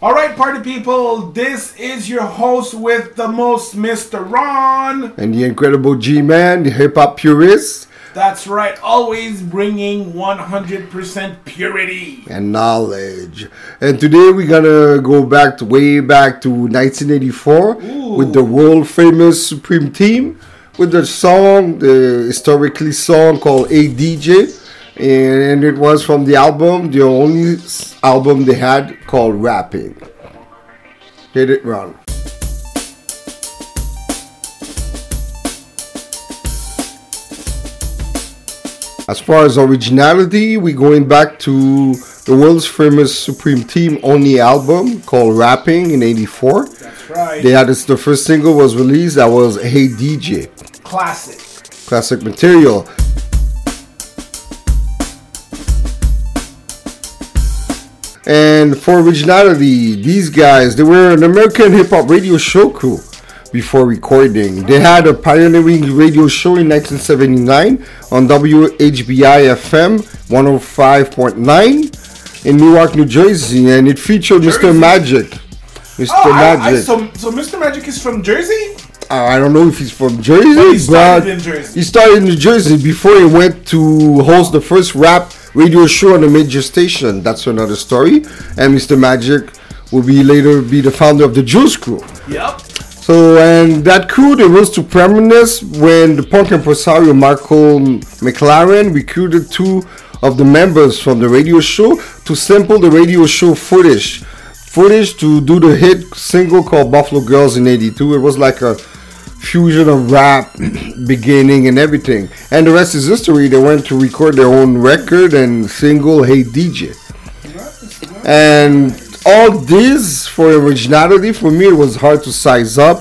All right, party people, this is your host with the most, Mr. Ron. And the incredible G Man, the hip hop purist. That's right, always bringing 100% purity and knowledge. And today we're gonna go back to way back to 1984 Ooh. with the world famous Supreme Team with the song, the historically song called Hey DJ and it was from the album, the only album they had called Rapping. Hit it, run. As far as originality, we're going back to the world's famous Supreme Team only album called Rapping in '84. That's right. They had this, the first single was released that was Hey DJ. Classic. Classic material. And for originality, these guys, they were an American hip hop radio show crew before recording. They had a pioneering radio show in 1979 on WHBI FM 105.9 in Newark, New Jersey, and it featured. Mr. Magic. Mr. Oh, Magic. I, I, so, so Mr. Magic is from Jersey? Uh, I don't know if he's from Jersey, but he started but in Jersey. He started in New Jersey before he went to host the first rap radio show on a major station. That's another story. And Mr. Magic will be later be the founder of the Juice Crew. Yep. So and that crew they rose to prominence when the punk impresario Malcolm McLaren recruited two of the members from the radio show to sample the radio show footage. Footage to do the hit single called Buffalo Girls in 82. It was like a fusion of rap beginning and everything. And the rest is history. They went to record their own record and single Hey DJ. And all this for originality for me it was hard to size up.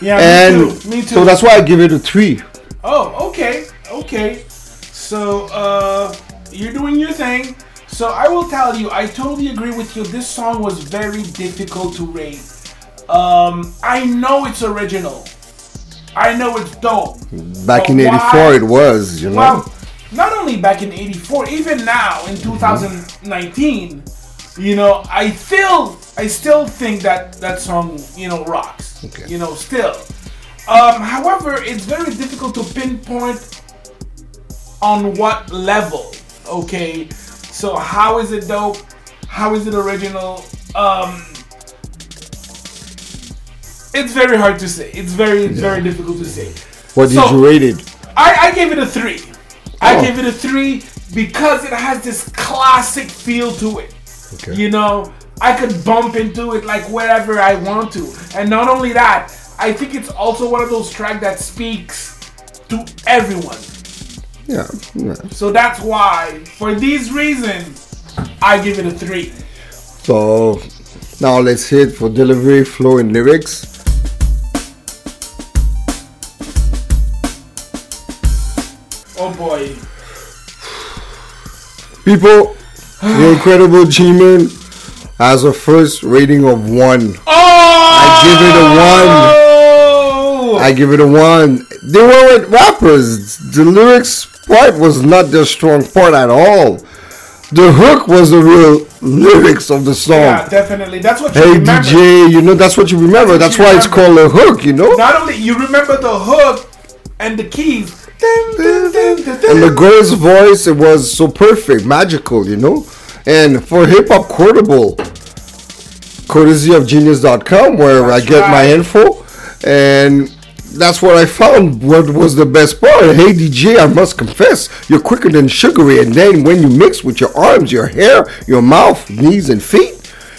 Yeah, and me too. Me too. So that's why I give it a three. Oh, okay, okay. So uh, you're doing your thing. So I will tell you, I totally agree with you. This song was very difficult to rate. Um, I know it's original. I know it's dope. Back in '84, why? it was, you know. Well, not only back in '84, even now in 2019, mm-hmm. you know, I still, I still think that that song, you know, rocks. Okay. You know, still. Um, however, it's very difficult to pinpoint on what level. Okay, so how is it dope? How is it original? Um, it's very hard to say. It's very yeah. very difficult to say. What did so, you rate it? I, I gave it a three. I oh. gave it a three because it has this classic feel to it. Okay. You know, I could bump into it like wherever I want to. And not only that, I think it's also one of those tracks that speaks to everyone. Yeah, yeah. So that's why, for these reasons, I give it a three. So now let's hit for delivery, flow, and lyrics. Oh boy. People, the incredible G-Man has a first rating of one. Oh! I give it a one. I give it a one. They weren't rappers. The lyrics part was not their strong part at all. The hook was the real lyrics of the song. Yeah, definitely. That's what you hey, remember. DJ, you know, that's what you remember. That's, that's why remember. it's called a hook, you know? Not only you remember the hook and the keys, and the girl's voice, it was so perfect, magical, you know? And for Hip Hop Quotable, courtesy of Genius.com, where that's I get right. my info, and that's what I found. What was the best part? Hey DJ, I must confess, you're quicker than Sugar Ray, and then when you mix with your arms, your hair, your mouth, knees, and feet,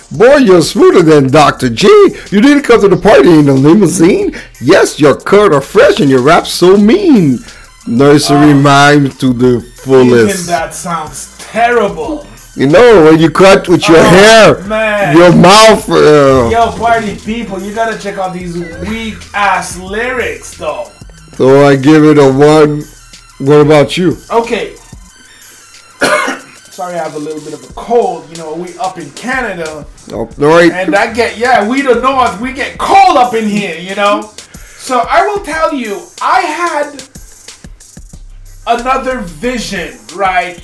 Boy, you're smoother than Dr. G. You didn't come to the party in a limousine. Yes, your cut are fresh and your rap so mean. Nursery uh, rhyme to the fullest. Even that sounds terrible. You know, when you cut with your oh, hair, man. your mouth. Uh, Yo, party people, you gotta check out these weak ass lyrics, though. So I give it a one. What about you? Okay. Sorry, I have a little bit of a cold. You know, we up in Canada. Oh, right. And I get, yeah, we the north, we get cold up in here, you know? So I will tell you, I had another vision, right?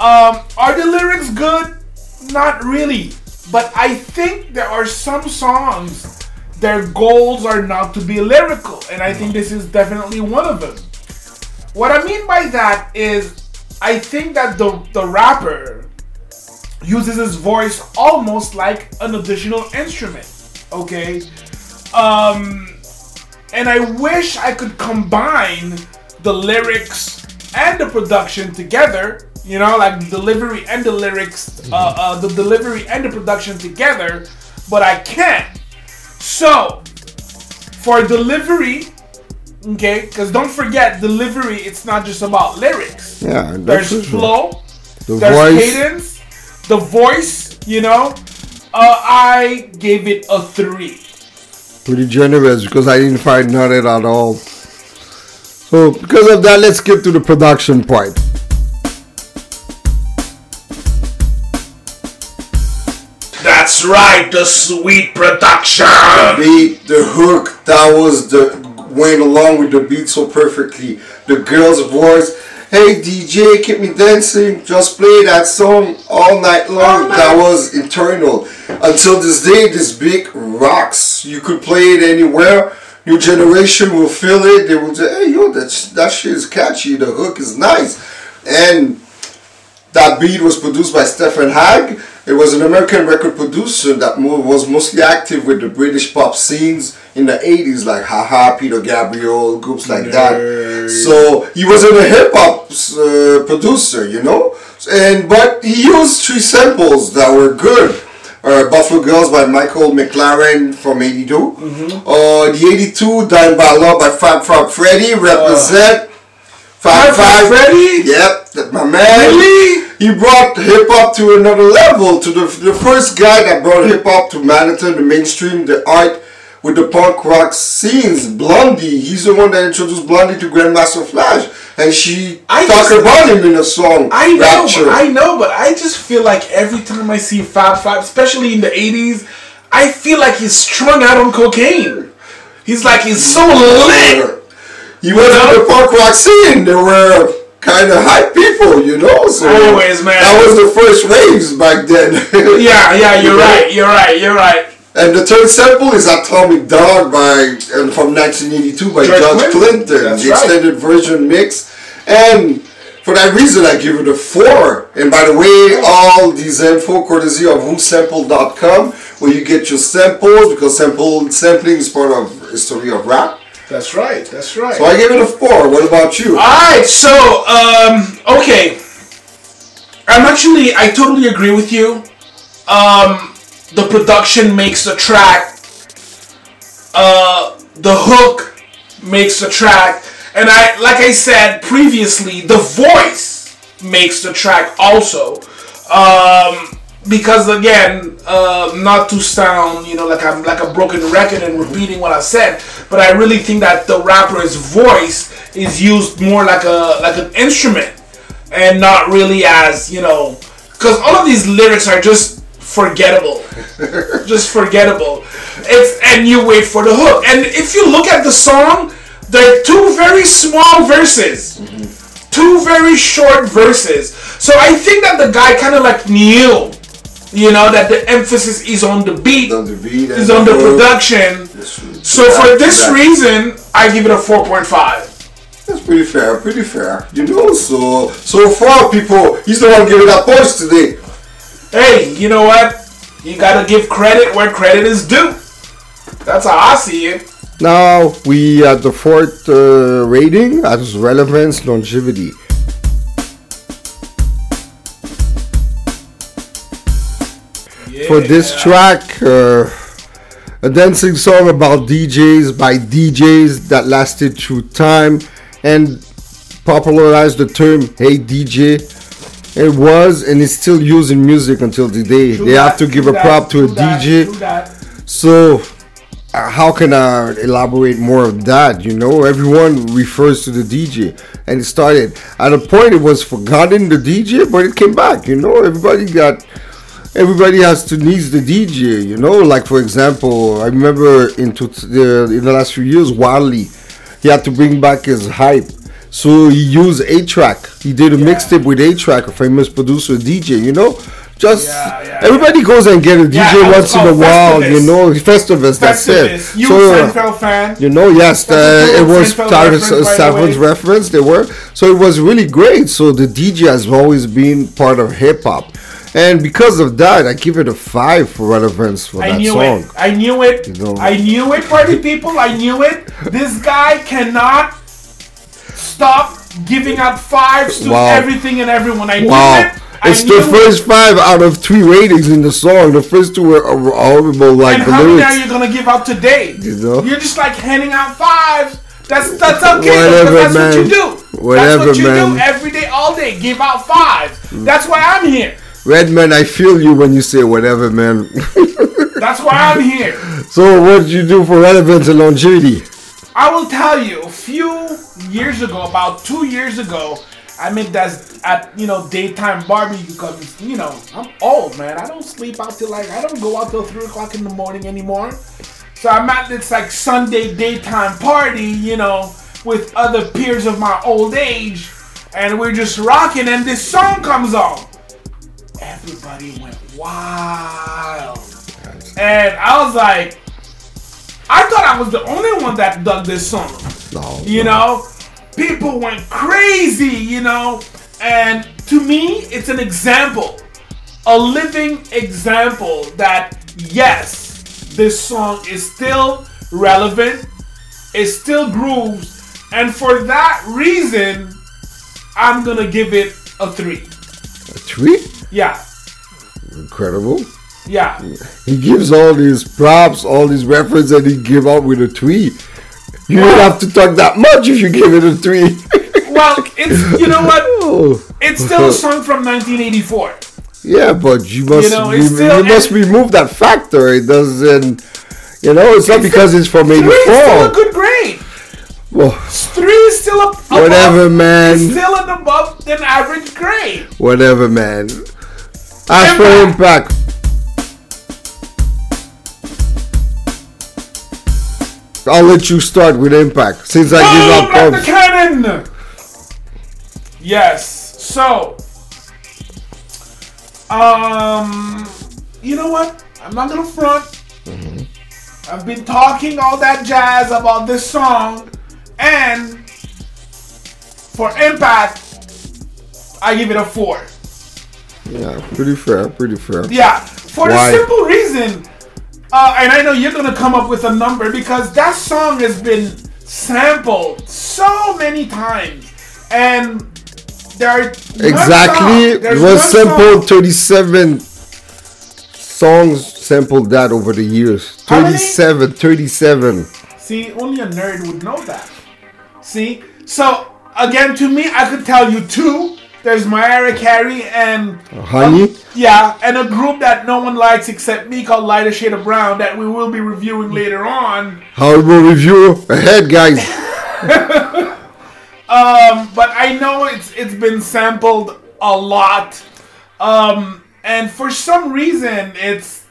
Um, are the lyrics good? Not really. But I think there are some songs their goals are not to be lyrical, and I think this is definitely one of them. What I mean by that is, I think that the the rapper uses his voice almost like an additional instrument. Okay, um, and I wish I could combine the lyrics and the production together. You know, like the delivery and the lyrics, uh, uh, the delivery and the production together, but I can't. So, for delivery, okay, because don't forget, delivery, it's not just about lyrics. Yeah, there's flow, the there's voice. cadence, the voice, you know. Uh, I gave it a three. Pretty generous because I didn't find none at all. So, because of that, let's skip to the production part. That's right, the sweet production. The beat, the hook, that was the went along with the beat so perfectly. The girl's voice, hey DJ, keep me dancing. Just play that song all night long. All night. That was internal. Until this day, this beat rocks. You could play it anywhere. New generation will feel it. They will say, hey yo, that that shit is catchy. The hook is nice, and that beat was produced by Stephen Hague. It was an American record producer that was mostly active with the British pop scenes in the 80s, like Haha, Peter Gabriel, groups like that. So he wasn't a hip hop uh, producer, you know? and But he used three samples that were good. Uh, Buffalo Girls by Michael McLaren from 82. Mm-hmm. Uh, the 82 Dying by Love by Fab Five Freddy represent. Uh, Fab Five Freddy? Yep, my man. Really? he brought hip hop to another level. To the the first guy that brought hip hop to Manhattan, the mainstream, the art with the punk rock scenes. Blondie, he's the one that introduced Blondie to Grandmaster Flash, and she I talked about him in a song. I know, Rapture. I know, but I just feel like every time I see Fab Five, especially in the '80s, I feel like he's strung out on cocaine. He's like he's so lit. He went in the punk rock scene. There were kind of hype people, you know. So Always, man. That was the first waves back then. yeah, yeah, you're right, you're right, you're right. And the third sample is Atomic Dog by and from 1982 by George, George Clinton, Clinton the right. extended version mix. And for that reason, I give it a four. And by the way, all these info courtesy of whosample.com, where you get your samples because sample sampling is part of history of rap. That's right. That's right. So I gave it a four. What about you? All right. So, um, okay. I'm actually, I totally agree with you. Um, the production makes the track. Uh, the hook makes the track, and I, like I said previously, the voice makes the track also. Um, because again, uh, not to sound, you know, like I'm like a broken record and repeating what I said, but I really think that the rapper's voice is used more like a like an instrument and not really as you know, because all of these lyrics are just forgettable, just forgettable. It's and you wait for the hook, and if you look at the song, there are two very small verses. Mm-hmm. Two very short verses. So I think that the guy kind of like knew you know that the emphasis is on the beat, on the beat is on the, the production. So for this reason, I give it a four point five. That's pretty fair, pretty fair. You know, so so far people, he's the one giving that points today. Hey, you know what? You gotta give credit where credit is due. That's how I see it. Now we at the fourth uh, rating as relevance longevity. for this track. Uh, a dancing song about DJs by DJs that lasted through time and popularized the term "Hey DJ." It was and it's still used in music until today. True they that, have to give a prop to a DJ. so, uh, how can I elaborate more of that? You know, everyone refers to the DJ, and it started at a point it was forgotten the DJ, but it came back. You know, everybody got everybody has to needs the DJ, you know. Like for example, I remember into the in the last few years, Wale, he had to bring back his hype, so he used A-Trak. He did a yeah. mixtape with A-Trak, a famous producer DJ, you know. Just yeah, yeah, everybody goes and get a DJ once in a while, Festivus. you know. Festivus, that's it. You so, Seinfeld fan? You know, yes, uh, it was Seinfeld's reference. They were so it was really great. So the DJ has always been part of hip hop. And because of that, I give it a five for relevance for I that song. It. I knew it. You know? I knew it, party people. I knew it. This guy cannot stop giving out fives to wow. everything and everyone. I wow. knew it. It's the first five out of three ratings in the song. The first two were horrible. Like and how many are you gonna give out today? You know, you're just like handing out fives. That's that's okay. Whatever, that's man. what you do. Whatever, that's what you man. do every day, all day. Give out fives. That's why I'm here. Redman, I feel you when you say whatever, man. that's why I'm here. So, what did you do for relevance and longevity? I will tell you. Years ago, about two years ago, I make that at you know daytime barbecue because you know I'm old man. I don't sleep out till like I don't go out till three o'clock in the morning anymore. So I'm at this like Sunday daytime party, you know, with other peers of my old age, and we're just rocking. And this song comes on. Everybody went wild, and I was like, I thought I was the only one that dug this song. No, you no. know people went crazy, you know. And to me, it's an example, a living example that yes, this song is still relevant, it still grooves, and for that reason, I'm gonna give it a three. A three? Yeah. Incredible. Yeah. He gives all these props, all these references, and he give out with a three. You well, don't have to talk that much if you give it a three. well, it's you know what? Oh. It's still a song from 1984. Yeah, but you must you, know, still, you must remove that factor. It doesn't. You know, it's not because it's from '84. Three is still a good grade. Well, three is still a above, whatever, man. Still an above than average grade. Whatever, man. As for impact. I'll let you start with Impact since I oh, give up. the cannon. Yes. So, um, you know what? I'm not gonna front. Mm-hmm. I've been talking all that jazz about this song, and for Impact, I give it a four. Yeah, pretty fair. Pretty fair. Yeah, for Why? the simple reason uh, and I know you're gonna come up with a number because that song has been sampled so many times, and there are exactly. it was sampled 37 songs sampled that over the years. 37 37 see only a nerd would know that. See? So again to me i could tell you two there's Mariah Carey and Honey. Um, yeah, and a group that no one likes except me called Lighter Shade of Brown that we will be reviewing later on. How will review ahead, guys. um, but I know it's it's been sampled a lot, um, and for some reason it's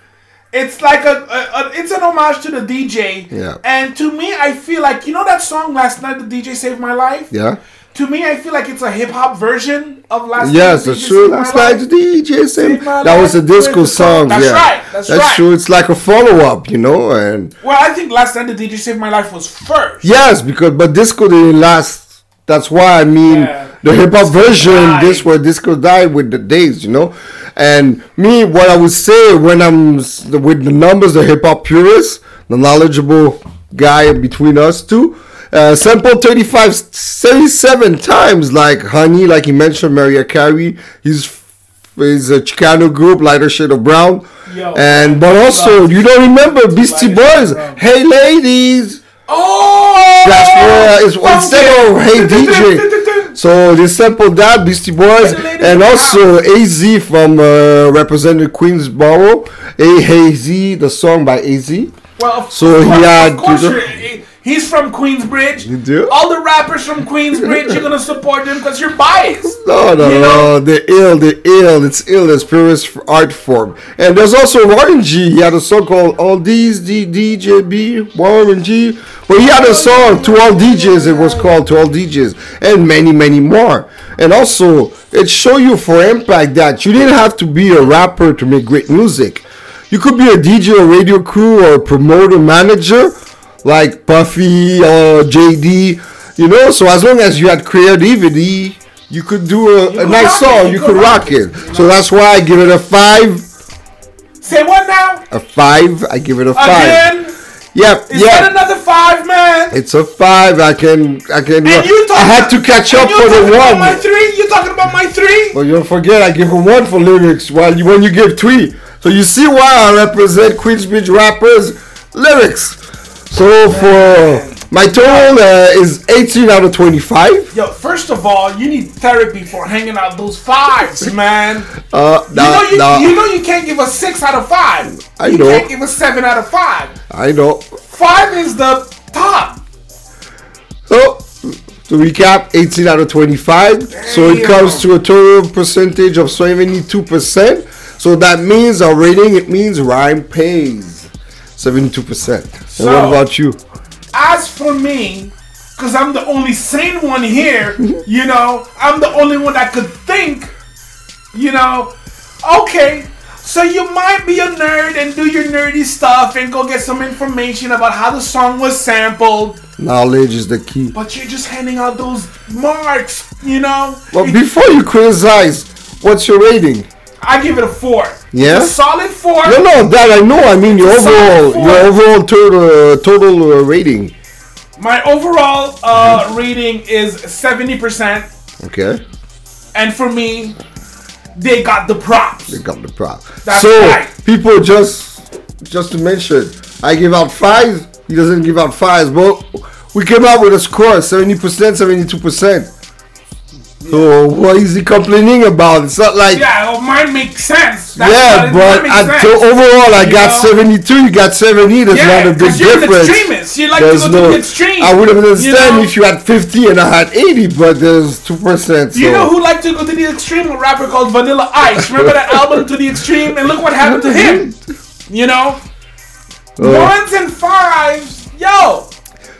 it's like a, a, a, it's an homage to the DJ. Yeah. And to me, I feel like you know that song last night, the DJ saved my life. Yeah to me, I feel like it's a hip hop version of last. Yes, that's true. Last night DJ Save that was a disco song. That's yeah. right. That's, that's right. true. It's like a follow up, you know. And well, I think last the DJ Save My Life was first. Yes, because but disco didn't last. That's why I mean yeah. the hip hop version. Died. This where disco died with the days, you know. And me, what I would say when I'm with the numbers, the hip hop purists, the knowledgeable guy between us two uh, sampled 35, 37 times, like Honey, like he mentioned, Mariah Carey. He's he's a Chicano group, lighter shade of brown. Yo, and but also, you don't remember Beastie Boys? Hey, ladies. Oh, that's where it's instead of Hey DJ. So they sampled that Beastie Boys and also AZ from uh, Representative Queensboro. A Hey Z, the song by AZ. Well, so he had. Of course, He's from Queensbridge. You do? All the rappers from Queensbridge, you're gonna support them because you're biased. No, no, You no. They're ill. They're ill. It's ill. It's purest art form. And there's also Warren G. He had a song called All These D DJB Warren G. But he had a song to all DJs. It was called To All DJs, and many, many more. And also, it show you for impact that you didn't have to be a rapper to make great music. You could be a DJ, a radio crew, or a promoter, manager, like Puffy or JD. You know, so as long as you had creativity, you could do a, nice rock it, song. you You could rock rock it. So that's why I give it a five. Say what now? A five. I give it a five. Again? Yep. Is that another five, man? It's a five. I can. I can. And uh, you talking, I had to catch up you for the about my three? You talking about my three? But you don't forget, I give him one for lyrics. While you when you give three, so you see why I represent Queensbridge rappers lyrics. So for my total uh, is 18 out of 25. Yo, first of all, you need therapy for hanging out those fives, man. Uh, You nah, know you, nah, you know you can't give a six out of five. I you know. can't give a seven out of five. I know. Five is the top. So, to recap, 18 out of 25. So it comes to a total percentage of 72%. So that means our rating, it means rhyme pays 72%. So- what about you? As for me, because I'm the only sane one here, you know, I'm the only one that could think, you know, okay. So you might be a nerd and do your nerdy stuff and go get some information about how the song was sampled, Knowledge is the key. but you're just handing out those marks, you know. But It- before you criticize, what's your rating? I give it a four. Yeah? It's a solid four. No, no, that I know. I mean your overall, your overall total uh, total uh, rating. My overall uh, rating is seventy percent, Okay, and for me, they got the props. they got the props. That's so right. people just just to mention, I give out fives. He doesn't give out fives, but we came out with a score: seventy percent, seventy-two percent. So what is he complaining about? It's not like Yeah, well, mine makes sense. That's yeah, but mine at, sense. so overall, I You got know? 72. You got 70. There's Yeah, not a big you're an difference. extremist. You like There's to go no. to the extreme. I would have you understand know? if you had 50 and I had 80, but there's two percent. So You know who liked to go to the extreme? A rapper called Vanilla Ice. Remember that album To the Extreme? And look what happened to him. You know? Uh, Ones and fives. Yo.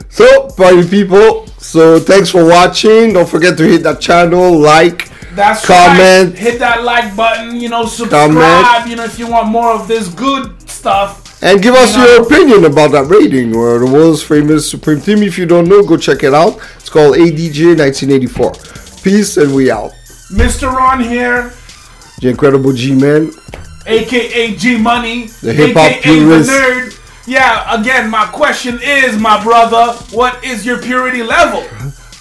so, party people. So thanks for watching. Don't forget to hit that channel, like. That's Comment. right. Hit that like button. You know, subscribe. Comment. You know, if you want more of this good stuff. And give us You know. your opinion about that rating or the world's famous Supreme Team. If you don't know, go check it out. It's called ADJ 1984. Peace and we out. Mr. Ron here, The Incredible G-Man. aka G Money, The hip-hop aka the purist. nerd. Yeah, again, my question is, my brother, what is your purity level?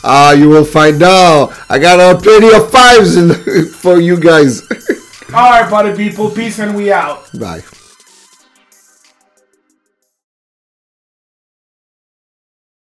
Ah, you will find out. I got a plenty of fives in, for you guys. All right, buddy people, peace and we out. Bye.